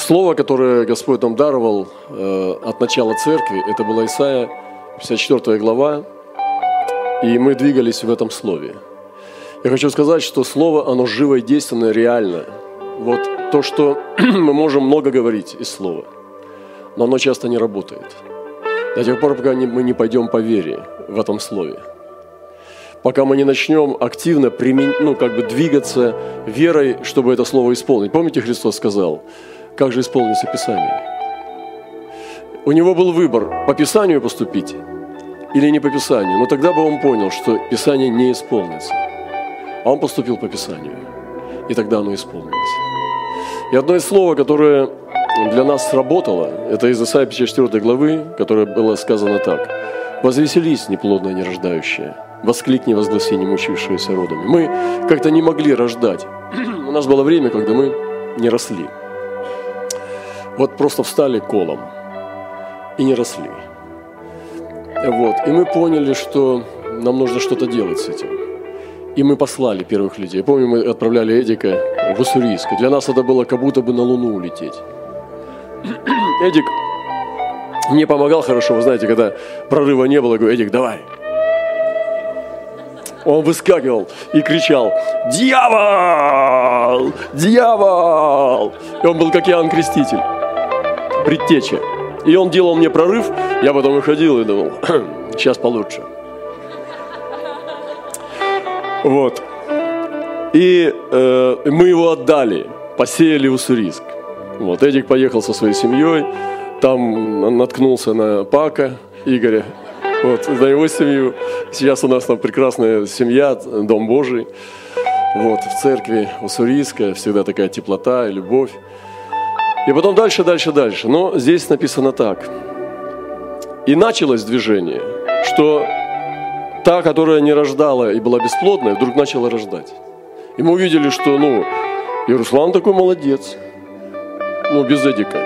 слово, которое Господь нам даровал э, от начала церкви, это была Исаия, 54 глава, и мы двигались в этом слове. Я хочу сказать, что слово, оно живое, действенное, реальное. Вот то, что мы можем много говорить из слова, но оно часто не работает. До тех пор, пока мы не пойдем по вере в этом слове пока мы не начнем активно примен... ну, как бы двигаться верой, чтобы это слово исполнить. Помните, Христос сказал, как же исполнится Писание? У него был выбор, по Писанию поступить или не по Писанию. Но тогда бы он понял, что Писание не исполнится. А он поступил по Писанию. И тогда оно исполнилось. И одно из слов, которое для нас сработало, это из Исаии 54 главы, которое было сказано так. «Возвеселись, неплодная нерождающая, воскликни, возгласи, не мучившиеся родами». Мы как-то не могли рождать. У нас было время, когда мы не росли. Вот просто встали колом и не росли. Вот. И мы поняли, что нам нужно что-то делать с этим. И мы послали первых людей. Помню, мы отправляли Эдика в Уссурийск. Для нас это было как будто бы на Луну улететь. Эдик мне помогал хорошо, вы знаете, когда прорыва не было, я говорю, Эдик, давай. Он выскакивал и кричал, дьявол, дьявол. И он был как Иоанн Креститель, предтеча. И он делал мне прорыв, я потом выходил и думал, сейчас получше. Вот. И э, мы его отдали, посеяли в Уссурийск. Вот, Эдик поехал со своей семьей, там наткнулся на Пака Игоря, вот, на его семью. Сейчас у нас там прекрасная семья, Дом Божий. Вот, в церкви Уссурийская, всегда такая теплота и любовь. И потом дальше, дальше, дальше. Но здесь написано так. И началось движение, что та, которая не рождала и была бесплодная, вдруг начала рождать. И мы увидели, что, ну, и Руслан такой молодец – ну, без Эдика.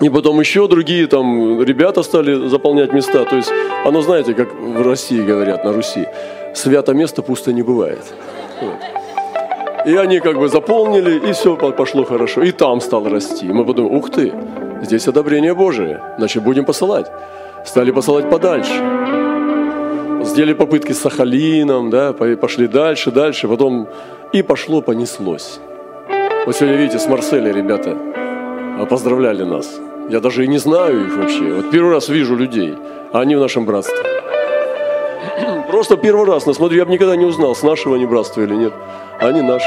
И потом еще другие там ребята стали заполнять места. То есть, оно, знаете, как в России говорят, на Руси, свято место пусто не бывает. Вот. И они как бы заполнили, и все пошло хорошо. И там стал расти. Мы подумали, ух ты, здесь одобрение Божие, значит, будем посылать. Стали посылать подальше. Сделали попытки с Сахалином, да, пошли дальше, дальше, потом и пошло, понеслось. Вот сегодня, видите, с Марселя ребята а, поздравляли нас. Я даже и не знаю их вообще. Вот первый раз вижу людей, а они в нашем братстве. Просто первый раз, но смотрю, я бы никогда не узнал, с нашего они братства или нет. Они наши.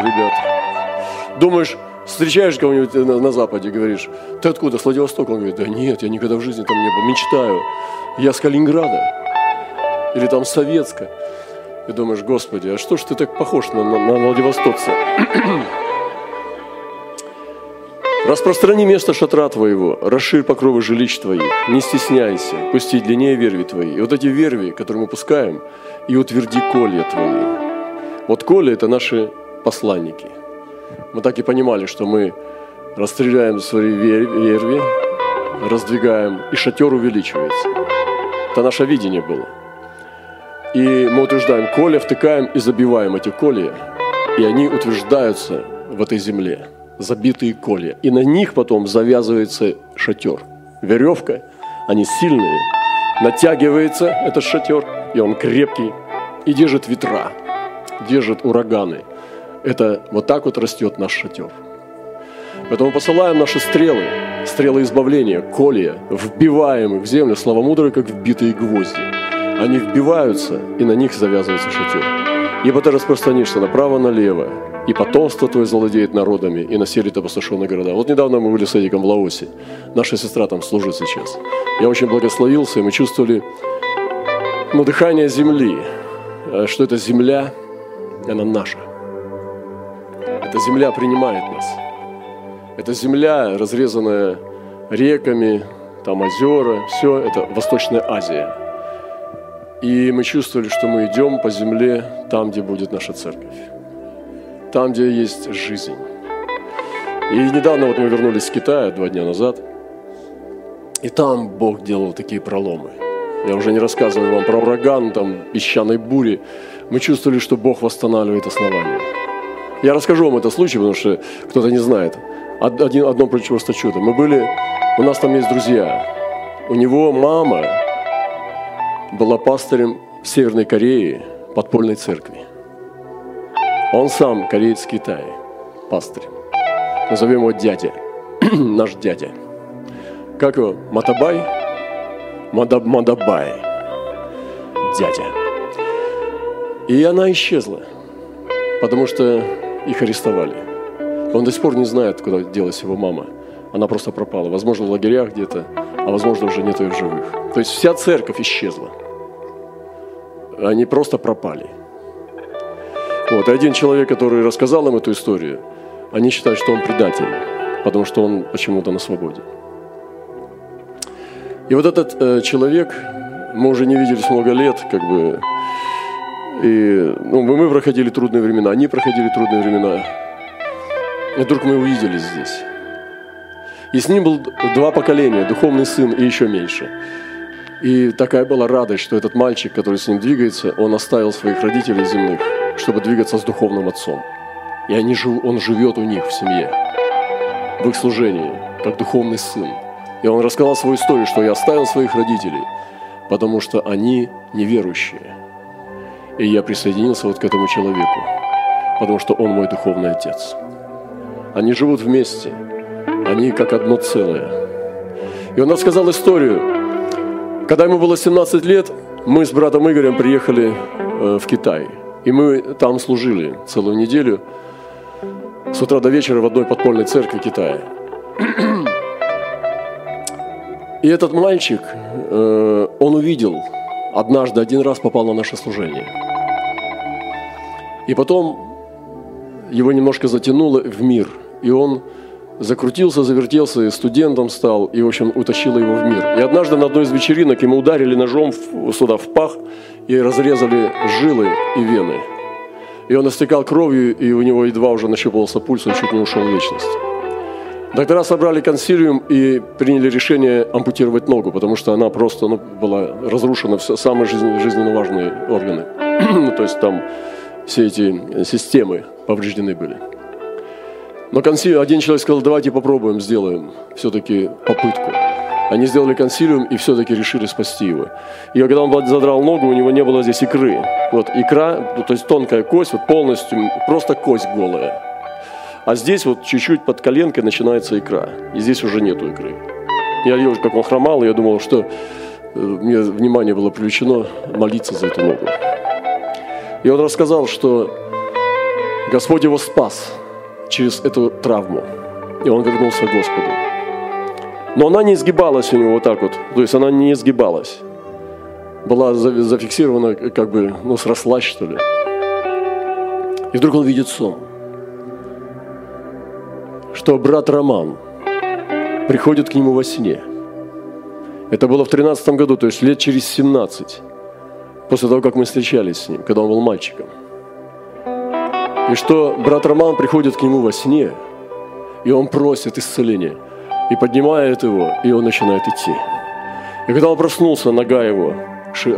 Ребята. Думаешь, встречаешь кого-нибудь на, на Западе, говоришь, ты откуда, с Владивостока? Он говорит, да нет, я никогда в жизни там не был, мечтаю. Я с Калининграда. Или там Советска. И думаешь, Господи, а что ж ты так похож на, на, на Владивостокца? Распространи место шатра твоего, расширь покровы жилищ твоих, не стесняйся, пусти длиннее верви твои. И вот эти верви, которые мы пускаем, и утверди колья твои. Вот коли – это наши посланники. Мы так и понимали, что мы расстреляем свои верви, раздвигаем, и шатер увеличивается. Это наше видение было – и мы утверждаем коля, втыкаем и забиваем эти колья. И они утверждаются в этой земле, забитые колья. И на них потом завязывается шатер. Веревка, они сильные. Натягивается этот шатер, и он крепкий. И держит ветра, держит ураганы. Это вот так вот растет наш шатер. Поэтому посылаем наши стрелы, стрелы избавления, колья, вбиваем их в землю, слава мудрые, как вбитые гвозди они вбиваются, и на них завязывается шатер. Ибо ты распространишься направо-налево, и потомство твое завладеет народами, и населит опустошенные города. Вот недавно мы были с Эдиком в Лаосе. Наша сестра там служит сейчас. Я очень благословился, и мы чувствовали ну, дыхание земли, э, что эта земля, она наша. Эта земля принимает нас. Эта земля, разрезанная реками, там озера, все это Восточная Азия – и мы чувствовали, что мы идем по земле там, где будет наша церковь. Там, где есть жизнь. И недавно вот мы вернулись с Китая, два дня назад. И там Бог делал такие проломы. Я уже не рассказываю вам про ураган, там, песчаной бури. Мы чувствовали, что Бог восстанавливает основания. Я расскажу вам этот случай, потому что кто-то не знает. Один, одно просто чудо. Мы были, у нас там есть друзья. У него мама была пастырем в Северной Корее подпольной церкви. Он сам кореец Китая, пастырь. Назовем его дядя, наш дядя. Как его? Матабай? Мадаб, Мадабай. Дядя. И она исчезла, потому что их арестовали. Он до сих пор не знает, куда делась его мама. Она просто пропала. Возможно, в лагерях где-то, а возможно, уже нет ее живых. То есть вся церковь исчезла. Они просто пропали. Вот. И один человек, который рассказал им эту историю, они считают, что он предатель, потому что он почему-то на свободе. И вот этот э, человек, мы уже не виделись много лет, как бы, и ну, мы проходили трудные времена, они проходили трудные времена. И вдруг мы увидели здесь. И с ним был два поколения, духовный сын и еще меньше. И такая была радость, что этот мальчик, который с ним двигается, он оставил своих родителей земных, чтобы двигаться с духовным отцом. И они, он живет у них в семье, в их служении, как духовный сын. И он рассказал свою историю, что я оставил своих родителей, потому что они неверующие. И я присоединился вот к этому человеку, потому что он мой духовный отец. Они живут вместе, они как одно целое. И он рассказал историю. Когда ему было 17 лет, мы с братом Игорем приехали э, в Китай. И мы там служили целую неделю с утра до вечера в одной подпольной церкви Китая. И этот мальчик, э, он увидел, однажды один раз попал на наше служение. И потом его немножко затянуло в мир, и он закрутился, завертелся, студентом стал, и, в общем, утащило его в мир. И однажды на одной из вечеринок ему ударили ножом в, сюда в пах и разрезали жилы и вены. И он истекал кровью, и у него едва уже нащупывался пульс, он чуть не ушел в вечность. Доктора собрали консилиум и приняли решение ампутировать ногу, потому что она просто ну, была разрушена, все, самые жизненно, жизненно важные органы. ну, то есть там все эти системы повреждены были. Но консилиум, один человек сказал, давайте попробуем, сделаем все-таки попытку. Они сделали консилиум и все-таки решили спасти его. И когда он задрал ногу, у него не было здесь икры. Вот икра, то есть тонкая кость, вот полностью, просто кость голая. А здесь вот чуть-чуть под коленкой начинается икра. И здесь уже нету икры. Я видел, как он хромал, и я думал, что э, мне внимание было привлечено молиться за эту ногу. И он рассказал, что Господь его спас через эту травму. И он вернулся к Господу. Но она не изгибалась у него вот так вот. То есть она не изгибалась. Была зафиксирована, как бы, ну, срослась, что ли. И вдруг он видит сон – что брат Роман приходит к нему во сне. Это было в 13 году, то есть лет через 17, после того, как мы встречались с ним, когда он был мальчиком. И что брат Роман приходит к нему во сне, и он просит исцеления, и поднимает его, и он начинает идти. И когда он проснулся, нога его,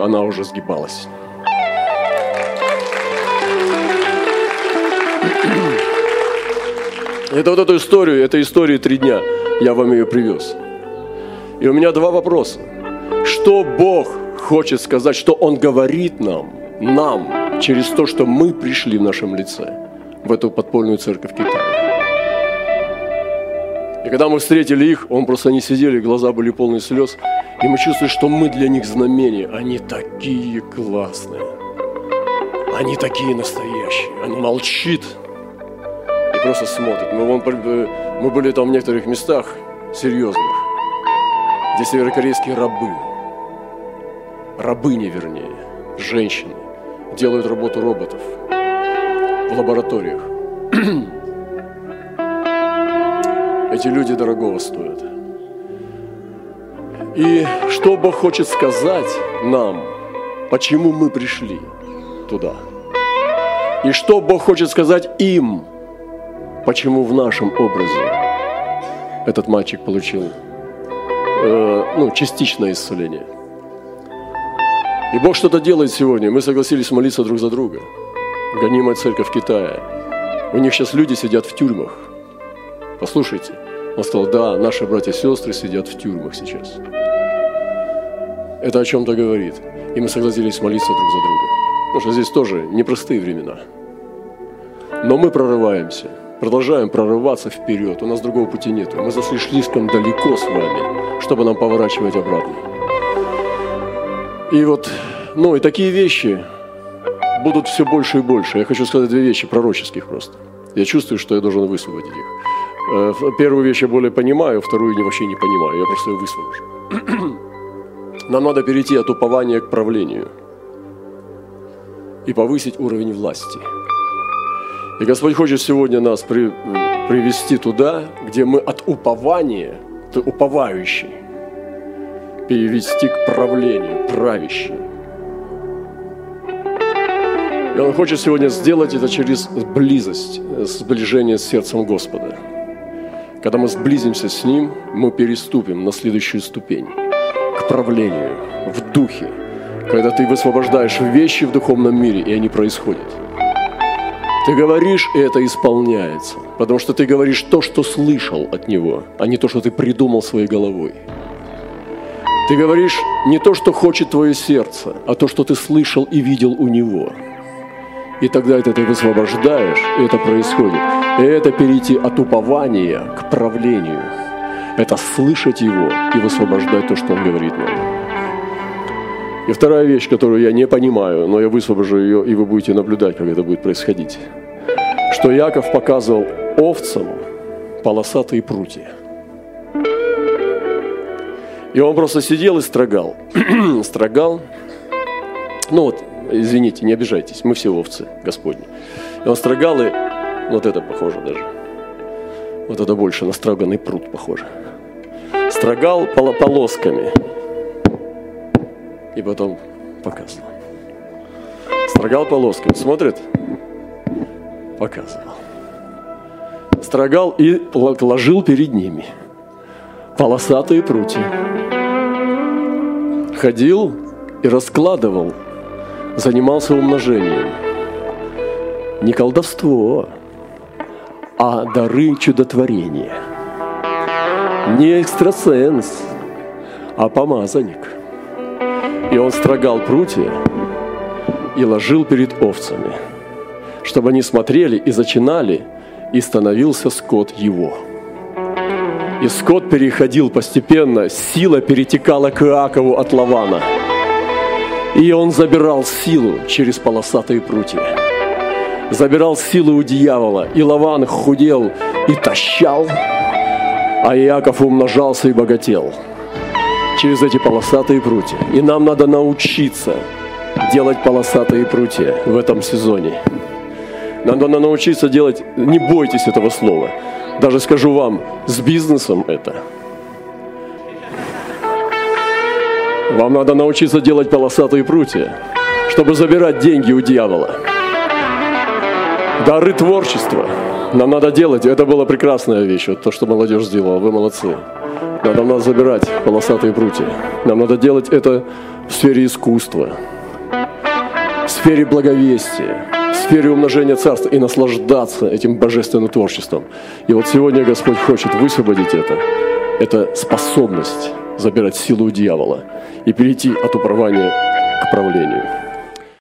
она уже сгибалась. Это вот эту историю, этой истории три дня, я вам ее привез. И у меня два вопроса. Что Бог хочет сказать, что Он говорит нам, нам, через то, что мы пришли в нашем лице, в эту подпольную церковь Китая. И когда мы встретили их, он просто они сидели, глаза были полны слез, и мы чувствовали, что мы для них знамение. Они такие классные. Они такие настоящие. Он молчит, просто смотрит. Мы, вон, мы были там в некоторых местах серьезных, где северокорейские рабы, рабыни вернее, женщины, делают работу роботов в лабораториях. Эти люди дорогого стоят. И что Бог хочет сказать нам, почему мы пришли туда? И что Бог хочет сказать им – почему в нашем образе этот мальчик получил э, ну, частичное исцеление. И Бог что-то делает сегодня. Мы согласились молиться друг за друга. Гонимая церковь Китая. У них сейчас люди сидят в тюрьмах. Послушайте. Он сказал, да, наши братья и сестры сидят в тюрьмах сейчас. Это о чем-то говорит. И мы согласились молиться друг за друга. Потому что здесь тоже непростые времена. Но мы прорываемся, продолжаем прорываться вперед. У нас другого пути нет. Мы зашли слишком далеко с вами, чтобы нам поворачивать обратно. И вот, ну и такие вещи будут все больше и больше. Я хочу сказать две вещи пророческих просто. Я чувствую, что я должен высвободить их. Э, первую вещь я более понимаю, вторую вообще не понимаю. Я просто ее высвобожу. Нам надо перейти от упования к правлению и повысить уровень власти. И Господь хочет сегодня нас при, привести туда, где мы от упования, ты уповающий, перевести к правлению, правящий. И Он хочет сегодня сделать это через близость, сближение с сердцем Господа. Когда мы сблизимся с Ним, мы переступим на следующую ступень к правлению в духе, когда ты высвобождаешь вещи в духовном мире, и они происходят. Ты говоришь, и это исполняется, потому что ты говоришь то, что слышал от Него, а не то, что ты придумал своей головой. Ты говоришь не то, что хочет твое сердце, а то, что ты слышал и видел у Него. И тогда это ты высвобождаешь, и это происходит. И это перейти от упования к правлению – это слышать Его и высвобождать то, что Он говорит нам. И вторая вещь, которую я не понимаю, но я высвобожу ее, и вы будете наблюдать, как это будет происходить. Что Яков показывал овцам полосатые прутья. И он просто сидел и строгал. строгал. Ну вот, извините, не обижайтесь, мы все овцы Господни. И он строгал, и вот это похоже даже. Вот это больше на строганный пруд похоже строгал полосками и потом показывал. Строгал полосками, смотрит, показывал. Строгал и ложил перед ними полосатые прутья. Ходил и раскладывал, занимался умножением. Не колдовство, а дары чудотворения – не экстрасенс, а помазанник. И он строгал прутья и ложил перед овцами, чтобы они смотрели и зачинали, и становился скот его. И скот переходил постепенно, сила перетекала к Иакову от Лавана. И он забирал силу через полосатые прутья. Забирал силу у дьявола, и Лаван худел и тащал а Иаков умножался и богател через эти полосатые прутья. И нам надо научиться делать полосатые прутья в этом сезоне. Нам надо научиться делать, не бойтесь этого слова. Даже скажу вам, с бизнесом это. Вам надо научиться делать полосатые прутья, чтобы забирать деньги у дьявола. Дары творчества – нам надо делать, это была прекрасная вещь, вот то, что молодежь сделала, вы молодцы. Надо забирать полосатые прутья. Нам надо делать это в сфере искусства, в сфере благовестия, сфере умножения царства и наслаждаться этим божественным творчеством. И вот сегодня Господь хочет высвободить это. Это способность забирать силу у дьявола и перейти от управления к правлению.